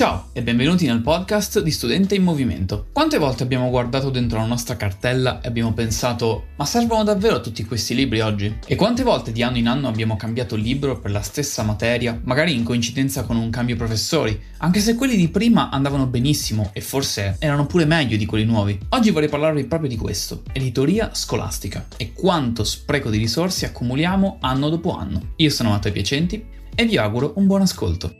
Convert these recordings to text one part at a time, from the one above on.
Ciao e benvenuti nel podcast di Studente in Movimento. Quante volte abbiamo guardato dentro la nostra cartella e abbiamo pensato ma servono davvero tutti questi libri oggi? E quante volte di anno in anno abbiamo cambiato libro per la stessa materia, magari in coincidenza con un cambio professori, anche se quelli di prima andavano benissimo e forse erano pure meglio di quelli nuovi. Oggi vorrei parlarvi proprio di questo, editoria scolastica e quanto spreco di risorse accumuliamo anno dopo anno. Io sono Matteo Piacenti e vi auguro un buon ascolto.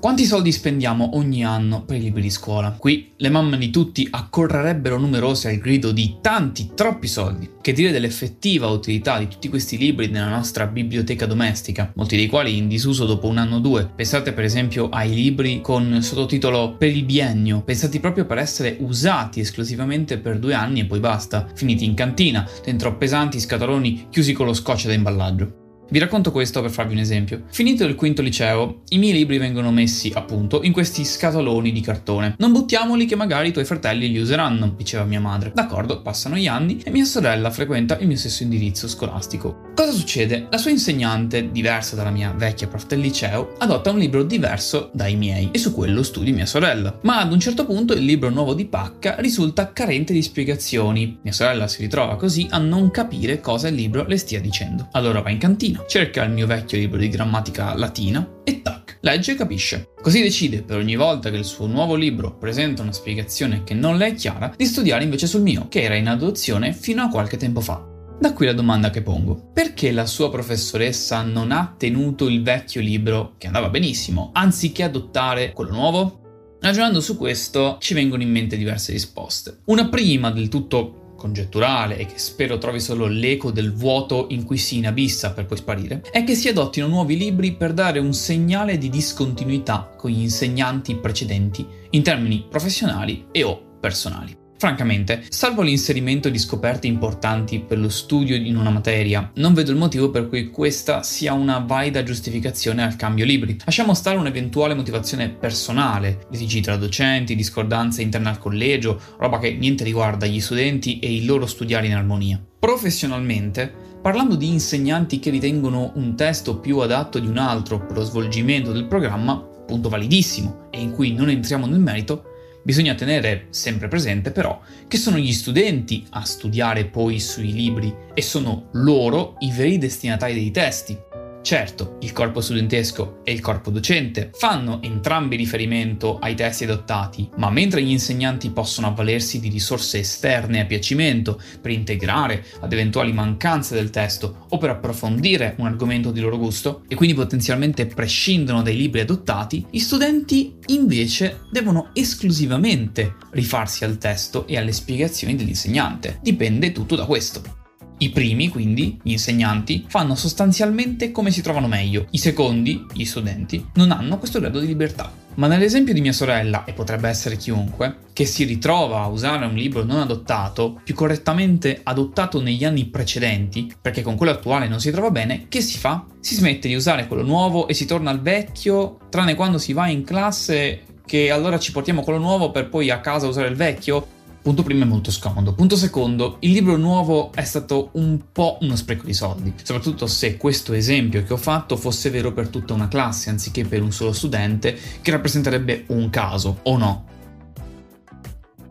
Quanti soldi spendiamo ogni anno per i libri di scuola? Qui le mamme di tutti accorrerebbero numerose al grido di tanti, troppi soldi. Che dire dell'effettiva utilità di tutti questi libri nella nostra biblioteca domestica, molti dei quali in disuso dopo un anno o due. Pensate per esempio ai libri con sottotitolo Per il biennio, pensati proprio per essere usati esclusivamente per due anni e poi basta, finiti in cantina, dentro pesanti scatoloni chiusi con lo scotch da imballaggio. Vi racconto questo per farvi un esempio. Finito il quinto liceo, i miei libri vengono messi, appunto, in questi scatoloni di cartone. Non buttiamoli che magari i tuoi fratelli li useranno, diceva mia madre. D'accordo, passano gli anni e mia sorella frequenta il mio stesso indirizzo scolastico. Cosa succede? La sua insegnante, diversa dalla mia vecchia prof del liceo, adotta un libro diverso dai miei e su quello studi mia sorella. Ma ad un certo punto il libro nuovo di Pacca risulta carente di spiegazioni. Mia sorella si ritrova così a non capire cosa il libro le stia dicendo. Allora va in cantina cerca il mio vecchio libro di grammatica latina e tac, legge e capisce. Così decide, per ogni volta che il suo nuovo libro presenta una spiegazione che non le è chiara, di studiare invece sul mio, che era in adozione fino a qualche tempo fa. Da qui la domanda che pongo. Perché la sua professoressa non ha tenuto il vecchio libro, che andava benissimo, anziché adottare quello nuovo? Ragionando su questo ci vengono in mente diverse risposte. Una prima del tutto congetturale e che spero trovi solo l'eco del vuoto in cui si inabissa per poi sparire, è che si adottino nuovi libri per dare un segnale di discontinuità con gli insegnanti precedenti in termini professionali e o personali. Francamente, salvo l'inserimento di scoperte importanti per lo studio in una materia, non vedo il motivo per cui questa sia una valida giustificazione al cambio libri. Lasciamo stare un'eventuale motivazione personale, litigi tra docenti, discordanze interne al collegio, roba che niente riguarda gli studenti e il loro studiare in armonia. Professionalmente, parlando di insegnanti che ritengono un testo più adatto di un altro per lo svolgimento del programma, punto validissimo e in cui non entriamo nel merito, Bisogna tenere sempre presente però che sono gli studenti a studiare poi sui libri e sono loro i veri destinatari dei testi. Certo, il corpo studentesco e il corpo docente fanno entrambi riferimento ai testi adottati, ma mentre gli insegnanti possono avvalersi di risorse esterne a piacimento per integrare ad eventuali mancanze del testo o per approfondire un argomento di loro gusto, e quindi potenzialmente prescindono dai libri adottati, gli studenti invece devono esclusivamente rifarsi al testo e alle spiegazioni dell'insegnante. Dipende tutto da questo. I primi, quindi, gli insegnanti, fanno sostanzialmente come si trovano meglio. I secondi, gli studenti, non hanno questo grado di libertà. Ma nell'esempio di mia sorella, e potrebbe essere chiunque, che si ritrova a usare un libro non adottato, più correttamente adottato negli anni precedenti, perché con quello attuale non si trova bene, che si fa? Si smette di usare quello nuovo e si torna al vecchio, tranne quando si va in classe che allora ci portiamo quello nuovo per poi a casa usare il vecchio? Punto primo è molto scomodo. Punto secondo, il libro nuovo è stato un po' uno spreco di soldi, soprattutto se questo esempio che ho fatto fosse vero per tutta una classe anziché per un solo studente, che rappresenterebbe un caso, o no?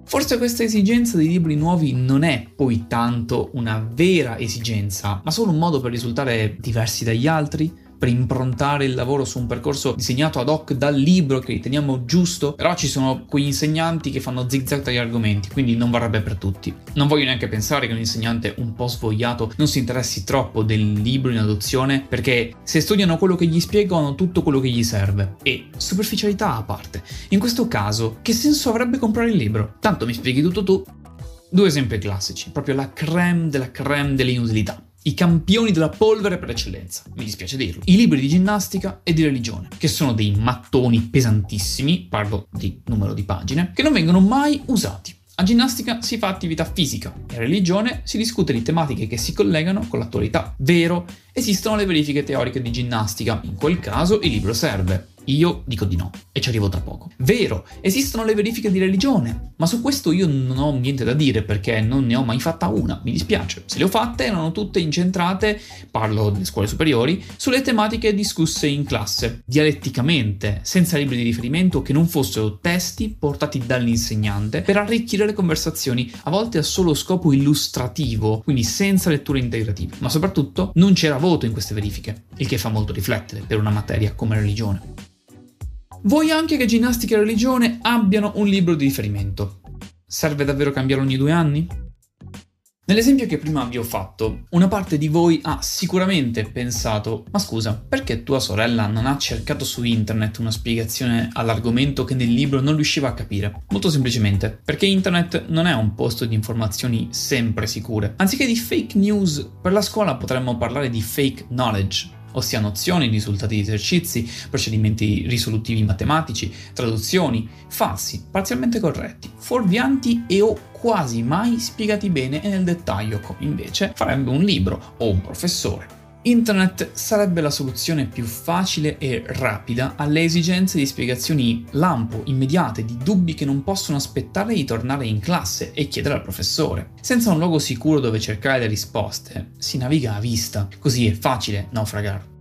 Forse questa esigenza di libri nuovi non è poi tanto una vera esigenza, ma solo un modo per risultare diversi dagli altri? Per improntare il lavoro su un percorso disegnato ad hoc dal libro che riteniamo giusto, però ci sono quegli insegnanti che fanno zigzag tra gli argomenti, quindi non varrebbe per tutti. Non voglio neanche pensare che un insegnante un po' svogliato non si interessi troppo del libro in adozione, perché se studiano quello che gli spiegano tutto quello che gli serve. E superficialità a parte. In questo caso, che senso avrebbe comprare il libro? Tanto mi spieghi tutto tu. Due esempi classici, proprio la creme della creme dell'inutilità i campioni della polvere per eccellenza, mi dispiace dirlo, i libri di ginnastica e di religione, che sono dei mattoni pesantissimi, parlo di numero di pagine, che non vengono mai usati. A ginnastica si fa attività fisica e a religione si discute di tematiche che si collegano con l'attualità. Vero, esistono le verifiche teoriche di ginnastica, in quel caso il libro serve. Io dico di no e ci arrivo tra poco. Vero, esistono le verifiche di religione, ma su questo io non ho niente da dire perché non ne ho mai fatta una, mi dispiace. Se le ho fatte erano tutte incentrate, parlo delle scuole superiori, sulle tematiche discusse in classe, dialetticamente, senza libri di riferimento che non fossero testi portati dall'insegnante per arricchire le conversazioni, a volte a solo scopo illustrativo, quindi senza letture integrative. Ma soprattutto non c'era voto in queste verifiche, il che fa molto riflettere per una materia come religione. Vuoi anche che ginnastica e religione abbiano un libro di riferimento. Serve davvero cambiare ogni due anni? Nell'esempio che prima vi ho fatto, una parte di voi ha sicuramente pensato, ma scusa, perché tua sorella non ha cercato su internet una spiegazione all'argomento che nel libro non riusciva a capire? Molto semplicemente, perché internet non è un posto di informazioni sempre sicure. Anziché di fake news, per la scuola potremmo parlare di fake knowledge, ossia nozioni, risultati di esercizi, procedimenti risolutivi matematici, traduzioni, falsi, parzialmente corretti, fuorvianti e o quasi mai spiegati bene e nel dettaglio, come invece farebbe un libro o un professore. Internet sarebbe la soluzione più facile e rapida alle esigenze di spiegazioni lampo, immediate, di dubbi che non possono aspettare di tornare in classe e chiedere al professore. Senza un luogo sicuro dove cercare le risposte, si naviga a vista, così è facile naufragare.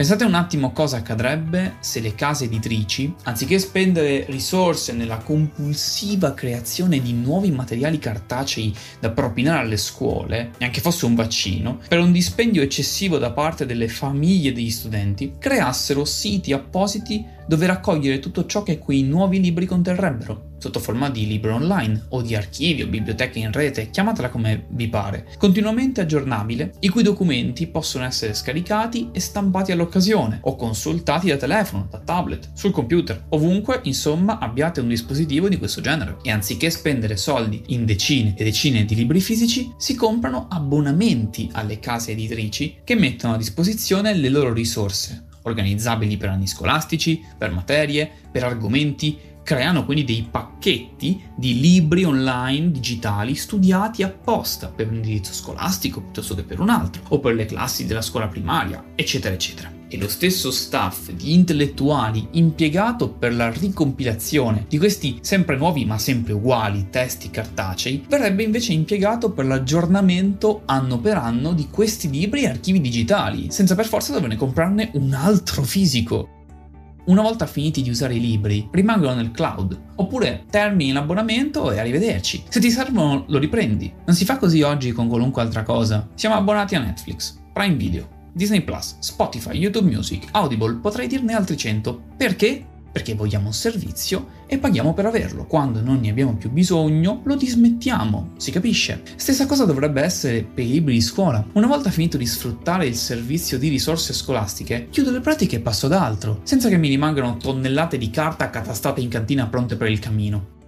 Pensate un attimo cosa accadrebbe se le case editrici, anziché spendere risorse nella compulsiva creazione di nuovi materiali cartacei da propinare alle scuole, neanche fosse un vaccino, per un dispendio eccessivo da parte delle famiglie degli studenti, creassero siti appositi dove raccogliere tutto ciò che quei nuovi libri conterrebbero, sotto forma di libro online o di archivi o biblioteche in rete, chiamatela come vi pare, continuamente aggiornabile, i cui documenti possono essere scaricati e stampati all'occasione o consultati da telefono, da tablet, sul computer, ovunque insomma abbiate un dispositivo di questo genere. E anziché spendere soldi in decine e decine di libri fisici, si comprano abbonamenti alle case editrici che mettono a disposizione le loro risorse organizzabili per anni scolastici, per materie, per argomenti, creano quindi dei pacchetti di libri online digitali studiati apposta per un indirizzo scolastico piuttosto che per un altro, o per le classi della scuola primaria, eccetera, eccetera e lo stesso staff di intellettuali impiegato per la ricompilazione di questi sempre nuovi ma sempre uguali testi cartacei verrebbe invece impiegato per l'aggiornamento anno per anno di questi libri e archivi digitali, senza per forza doverne comprarne un altro fisico. Una volta finiti di usare i libri, rimangono nel cloud, oppure termini l'abbonamento e arrivederci. Se ti servono, lo riprendi. Non si fa così oggi con qualunque altra cosa. Siamo abbonati a Netflix, Prime Video, Disney Plus, Spotify, YouTube Music, Audible, potrei dirne altri 100. Perché? Perché vogliamo un servizio e paghiamo per averlo. Quando non ne abbiamo più bisogno, lo dismettiamo. Si capisce? Stessa cosa dovrebbe essere per i libri di scuola. Una volta finito di sfruttare il servizio di risorse scolastiche, chiudo le pratiche e passo ad altro, senza che mi rimangano tonnellate di carta accatastate in cantina pronte per il cammino.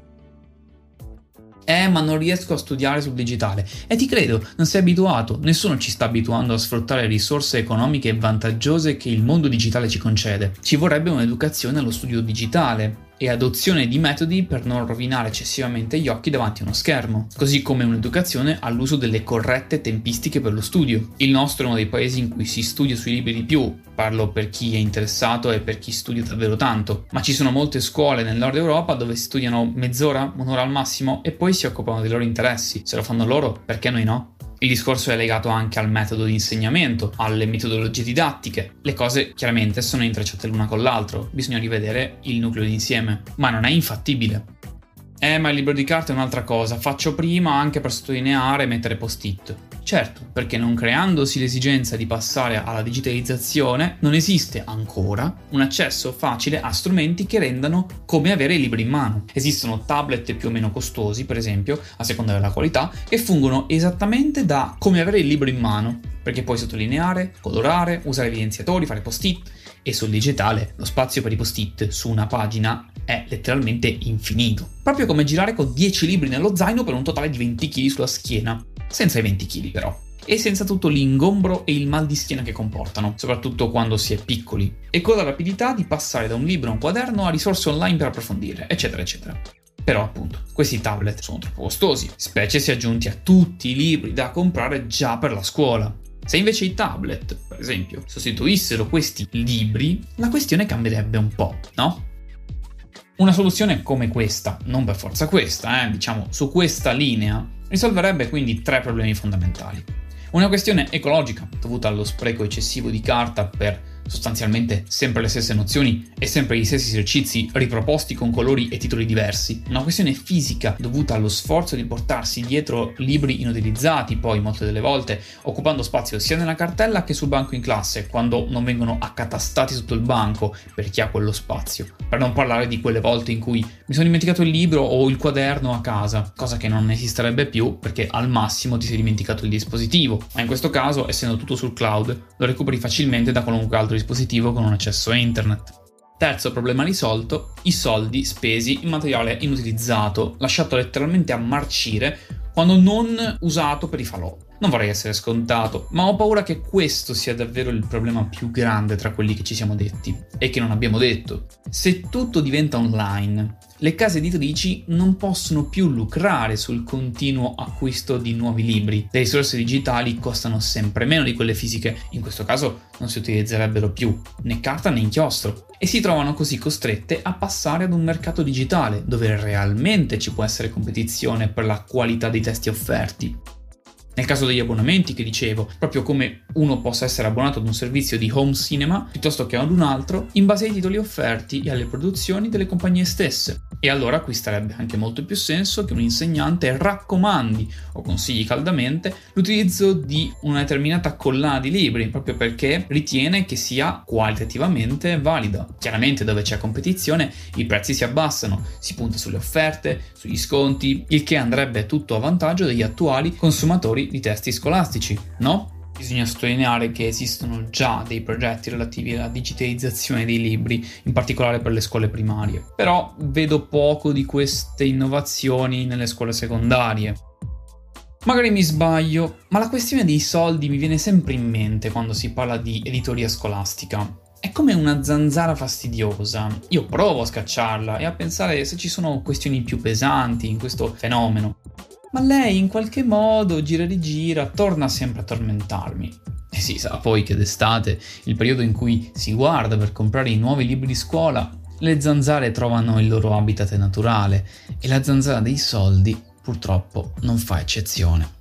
Eh, ma non riesco a studiare sul digitale. E ti credo, non sei abituato. Nessuno ci sta abituando a sfruttare risorse economiche vantaggiose che il mondo digitale ci concede. Ci vorrebbe un'educazione allo studio digitale e adozione di metodi per non rovinare eccessivamente gli occhi davanti a uno schermo, così come un'educazione all'uso delle corrette tempistiche per lo studio. Il nostro è uno dei paesi in cui si studia sui libri di più, parlo per chi è interessato e per chi studia davvero tanto, ma ci sono molte scuole nel nord Europa dove studiano mezz'ora, un'ora al massimo e poi si occupano dei loro interessi. Se lo fanno loro, perché noi no? Il discorso è legato anche al metodo di insegnamento, alle metodologie didattiche. Le cose chiaramente sono intrecciate l'una con l'altro, bisogna rivedere il nucleo d'insieme, ma non è infattibile. Eh, ma il libro di carta è un'altra cosa, faccio prima anche per sottolineare e mettere post-it. Certo, perché non creandosi l'esigenza di passare alla digitalizzazione, non esiste ancora un accesso facile a strumenti che rendano come avere i libri in mano. Esistono tablet più o meno costosi, per esempio, a seconda della qualità, che fungono esattamente da come avere il libro in mano, perché puoi sottolineare, colorare, usare evidenziatori, fare post-it e sul digitale lo spazio per i post-it su una pagina è letteralmente infinito. Proprio come girare con 10 libri nello zaino per un totale di 20 kg sulla schiena. Senza i 20 kg però. E senza tutto l'ingombro e il mal di schiena che comportano, soprattutto quando si è piccoli. E con la rapidità di passare da un libro a un quaderno a risorse online per approfondire, eccetera, eccetera. Però appunto, questi tablet sono troppo costosi, specie se aggiunti a tutti i libri da comprare già per la scuola. Se invece i tablet, per esempio, sostituissero questi libri, la questione cambierebbe un po', no? Una soluzione come questa, non per forza questa, eh, diciamo su questa linea, risolverebbe quindi tre problemi fondamentali. Una questione ecologica, dovuta allo spreco eccessivo di carta per sostanzialmente sempre le stesse nozioni e sempre gli stessi esercizi riproposti con colori e titoli diversi. Una questione fisica dovuta allo sforzo di portarsi dietro libri inutilizzati, poi molte delle volte occupando spazio sia nella cartella che sul banco in classe, quando non vengono accatastati sotto il banco per chi ha quello spazio. Per non parlare di quelle volte in cui mi sono dimenticato il libro o il quaderno a casa, cosa che non esisterebbe più perché al massimo ti sei dimenticato il dispositivo. Ma in questo caso, essendo tutto sul cloud, lo recuperi facilmente da qualunque altro dispositivo con un accesso a internet. Terzo problema risolto, i soldi spesi in materiale inutilizzato, lasciato letteralmente a marcire quando non usato per i falò. Non vorrei essere scontato, ma ho paura che questo sia davvero il problema più grande tra quelli che ci siamo detti e che non abbiamo detto. Se tutto diventa online, le case editrici non possono più lucrare sul continuo acquisto di nuovi libri. Le risorse digitali costano sempre meno di quelle fisiche, in questo caso non si utilizzerebbero più né carta né inchiostro e si trovano così costrette a passare ad un mercato digitale dove realmente ci può essere competizione per la qualità dei testi offerti. Nel caso degli abbonamenti che dicevo, proprio come uno possa essere abbonato ad un servizio di home cinema piuttosto che ad un altro, in base ai titoli offerti e alle produzioni delle compagnie stesse. E allora acquisterebbe anche molto più senso che un insegnante raccomandi o consigli caldamente l'utilizzo di una determinata collana di libri, proprio perché ritiene che sia qualitativamente valida. Chiaramente dove c'è competizione i prezzi si abbassano, si punta sulle offerte, sugli sconti, il che andrebbe tutto a vantaggio degli attuali consumatori di testi scolastici, no? Bisogna sottolineare che esistono già dei progetti relativi alla digitalizzazione dei libri, in particolare per le scuole primarie, però vedo poco di queste innovazioni nelle scuole secondarie. Magari mi sbaglio, ma la questione dei soldi mi viene sempre in mente quando si parla di editoria scolastica. È come una zanzara fastidiosa. Io provo a scacciarla e a pensare se ci sono questioni più pesanti in questo fenomeno ma lei in qualche modo gira e rigira, torna sempre a tormentarmi. E si sa poi che d'estate, il periodo in cui si guarda per comprare i nuovi libri di scuola, le zanzare trovano il loro habitat naturale e la zanzara dei soldi purtroppo non fa eccezione.